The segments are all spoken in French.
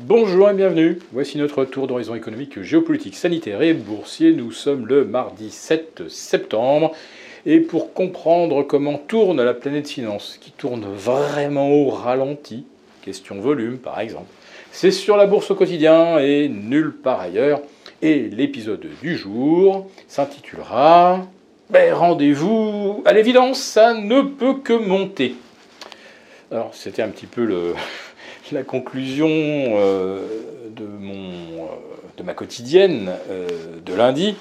Bonjour et bienvenue. Voici notre tour d'horizon économique, géopolitique, sanitaire et boursier. Nous sommes le mardi 7 septembre. Et pour comprendre comment tourne la planète finance, qui tourne vraiment au ralenti, question volume par exemple, c'est sur la bourse au quotidien et nulle part ailleurs. Et l'épisode du jour s'intitulera ben, Rendez-vous à l'évidence, ça ne peut que monter. Alors c'était un petit peu le, la conclusion euh, de, mon, euh, de ma quotidienne euh, de lundi,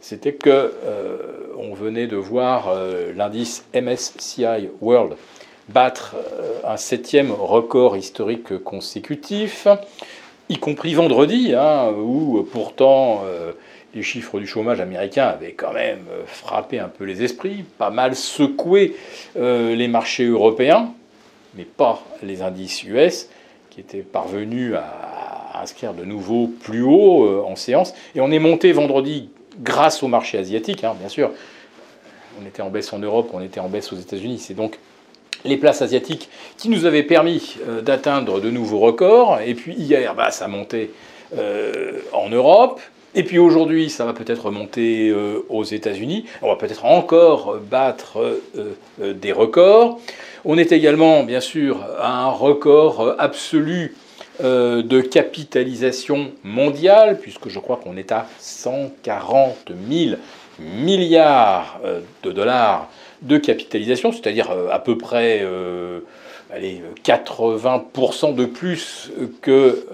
c'était que on venait de voir l'indice MSCI World battre un septième record historique consécutif, y compris vendredi, hein, où pourtant les chiffres du chômage américain avaient quand même frappé un peu les esprits, pas mal secoué les marchés européens, mais pas les indices US était parvenu à inscrire de nouveau plus haut euh, en séance. Et on est monté vendredi grâce au marché asiatique, hein, bien sûr. On était en baisse en Europe, on était en baisse aux États-Unis. C'est donc les places asiatiques qui nous avaient permis euh, d'atteindre de nouveaux records. Et puis hier, bah, ça montait euh, en Europe. Et puis aujourd'hui, ça va peut-être remonter aux États-Unis. On va peut-être encore battre des records. On est également, bien sûr, à un record absolu euh, de capitalisation mondiale, puisque je crois qu'on est à 140 000 milliards euh, de dollars de capitalisation, c'est-à-dire euh, à peu près allez, 80% de plus que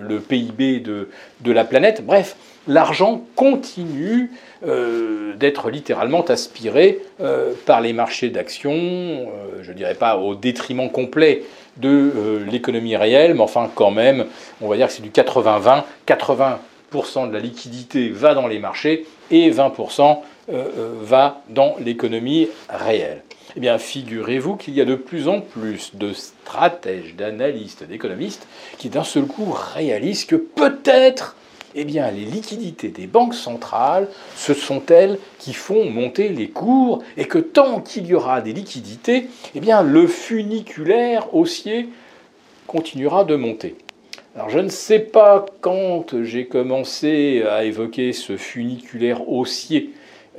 le PIB de, de, la planète. Bref, l'argent continue euh, d'être littéralement aspiré euh, par les marchés d'actions, euh, je ne dirais pas au détriment complet de l'économie réelle, mais enfin quand même, on va dire que c'est du 80-20, 80%, de la liquidité va dans les marchés et 20% va dans l'économie réelle. Eh bien, figurez-vous qu'il y a de plus en plus de stratèges, d'analystes, d'économistes qui d'un seul coup réalisent que peut-être eh bien, les liquidités des banques centrales, ce sont elles qui font monter les cours, et que tant qu'il y aura des liquidités, eh bien, le funiculaire haussier continuera de monter. Alors, je ne sais pas quand j'ai commencé à évoquer ce funiculaire haussier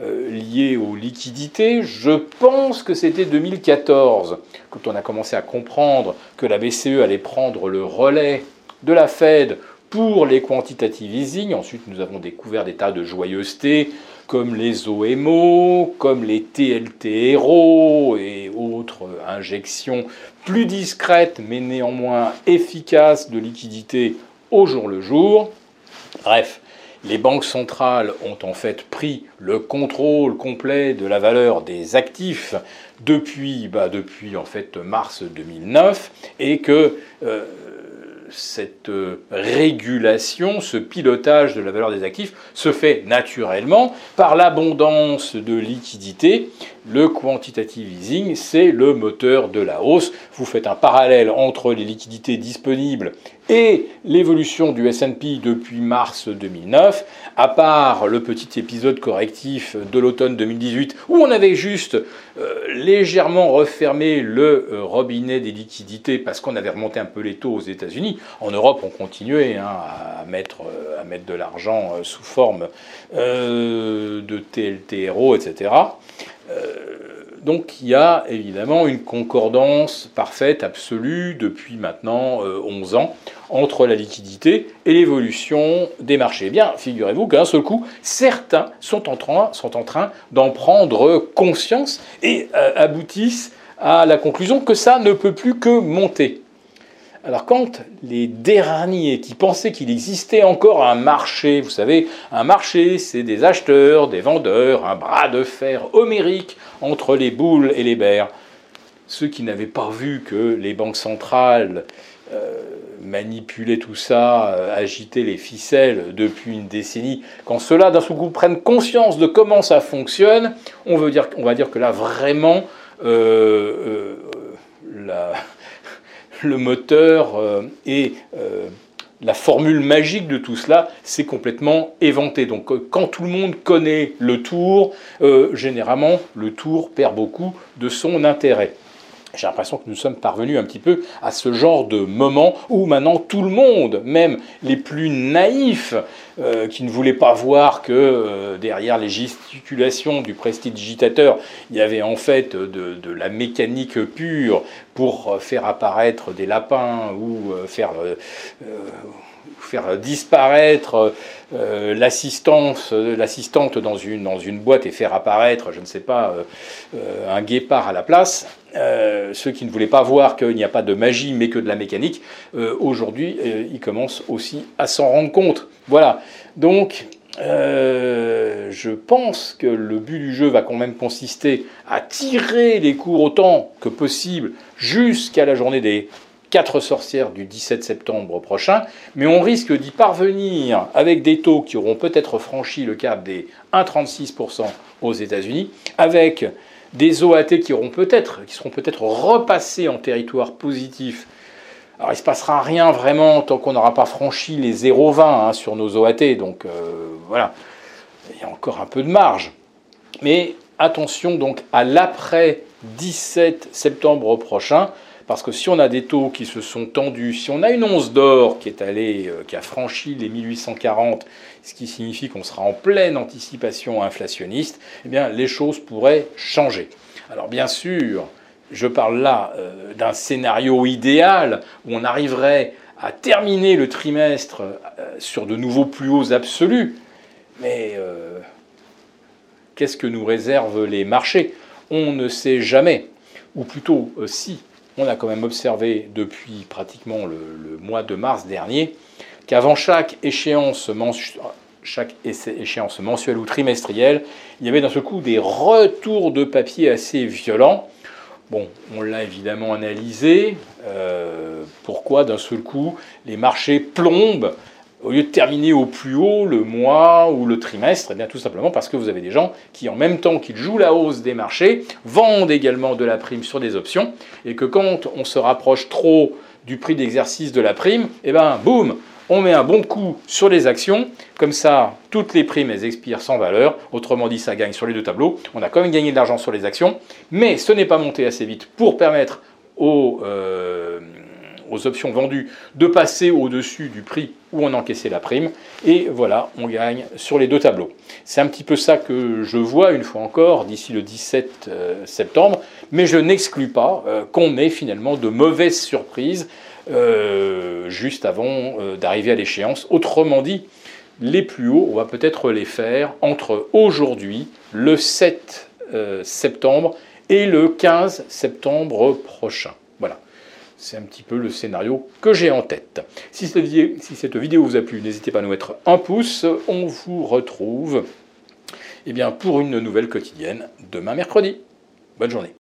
euh, lié aux liquidités. Je pense que c'était 2014, quand on a commencé à comprendre que la BCE allait prendre le relais de la Fed pour les quantitative easing. Ensuite, nous avons découvert des tas de joyeusetés comme les OMO, comme les TLTRO et autres injections plus discrètes mais néanmoins efficaces de liquidités au jour le jour. Bref, les banques centrales ont en fait pris le contrôle complet de la valeur des actifs depuis, bah, depuis en fait mars 2009 et que euh, cette euh, régulation, ce pilotage de la valeur des actifs se fait naturellement par l'abondance de liquidités. Le quantitative easing, c'est le moteur de la hausse. Vous faites un parallèle entre les liquidités disponibles et l'évolution du S&P depuis mars 2009, à part le petit épisode correctif de l'automne 2018 où on avait juste euh, légèrement refermé le euh, robinet des liquidités parce qu'on avait remonté un peu les taux aux États-Unis. En Europe, on continuait hein, à, mettre, euh, à mettre de l'argent sous forme de TLTRO, etc donc il y a évidemment une concordance parfaite, absolue, depuis maintenant 11 euh, ans, entre la liquidité et l'évolution des marchés. Eh bien, figurez-vous qu'un seul coup, certains sont en train, d'en prendre conscience et euh, aboutissent à la conclusion que ça ne peut plus que monter. Alors quand les derniers qui pensaient qu'il existait encore un marché, vous savez, un marché c'est des acheteurs, des vendeurs, un bras de fer homérique entre les boules et les bers, ceux qui n'avaient pas vu que les banques centrales euh, manipulaient tout ça, euh, agitaient les ficelles depuis une décennie, quand ceux-là d'un seul coup prennent conscience de comment ça fonctionne, on, veut dire, on va dire que là vraiment euh, la le moteur euh, et euh, la formule magique de tout cela, c'est complètement éventé. Donc euh, quand tout le monde connaît le tour, généralement le tour perd beaucoup de son intérêt. J'ai l'impression que nous sommes parvenus un petit peu à ce genre de moment où maintenant tout le monde, même les plus naïfs, euh, qui ne voulaient pas voir que euh, derrière les gesticulations du prestidigitateur, il y avait en fait de, la mécanique pure pour faire apparaître des lapins ou euh, faire disparaître euh, l'assistance, l'assistante dans une, boîte et faire apparaître, je ne sais pas, euh, un guépard à la place, euh, ceux qui ne voulaient pas voir qu'il n'y a pas de magie mais que de la mécanique, aujourd'hui, ils commencent aussi à s'en rendre compte. Voilà. Donc, je pense que le but du jeu va quand même consister à tirer les cours autant que possible jusqu'à la journée des quatre sorcières du 17 septembre prochain, mais on risque d'y parvenir avec des taux qui auront peut-être franchi le cap des 1,36% aux États-Unis, avec des OAT qui, auront peut-être, qui seront peut-être repassés en territoire positif. Alors il ne se passera rien vraiment tant qu'on n'aura pas franchi les 0,20 hein, sur nos OAT, donc euh, voilà, il y a encore un peu de marge. Mais attention donc à l'après 17 septembre prochain, parce que si on a des taux qui se sont tendus, si on a une once d'or qui est allée, euh, qui a franchi les 1840, ce qui signifie qu'on sera en pleine anticipation inflationniste, eh bien les choses pourraient changer. Alors bien sûr, je parle là euh, d'un scénario idéal où on arriverait à terminer le trimestre euh, sur de nouveaux plus hauts absolus, mais qu'est-ce que nous réservent les marchés? On ne sait jamais, ou plutôt si on a quand même observé depuis pratiquement le, mois de mars dernier qu'avant chaque échéance, mensuelle ou trimestrielle, il y avait d'un seul coup des retours de papier assez violents. Bon, on l'a évidemment analysé. Euh, pourquoi d'un seul coup les marchés plombent au lieu de terminer au plus haut le mois ou le trimestre, eh bien tout simplement parce que vous avez des gens qui, en même temps qu'ils jouent la hausse des marchés, vendent également de la prime sur des options, et que quand on se rapproche trop du prix d'exercice de la prime, eh ben boum, on met un bon coup sur les actions, comme ça toutes les primes elles expirent sans valeur, autrement dit ça gagne sur les deux tableaux, on a quand même gagné de l'argent sur les actions, mais ce n'est pas monté assez vite pour permettre aux... Euh, aux options vendues de passer au-dessus du prix où on encaissait la prime. Et voilà, on gagne sur les deux tableaux. C'est un petit peu ça que je vois une fois encore d'ici le 17 euh, septembre. Mais je n'exclus pas euh, qu'on ait finalement de mauvaises surprises euh, juste avant d'arriver à l'échéance. Autrement dit, les plus hauts, on va peut-être les faire entre aujourd'hui, le 7 septembre, et le 15 septembre prochain. Voilà. C'est un petit peu le scénario que j'ai en tête. Si cette, vidéo, vous a plu, n'hésitez pas à nous mettre un pouce. On vous retrouve eh bien, pour une nouvelle quotidienne demain mercredi. Bonne journée.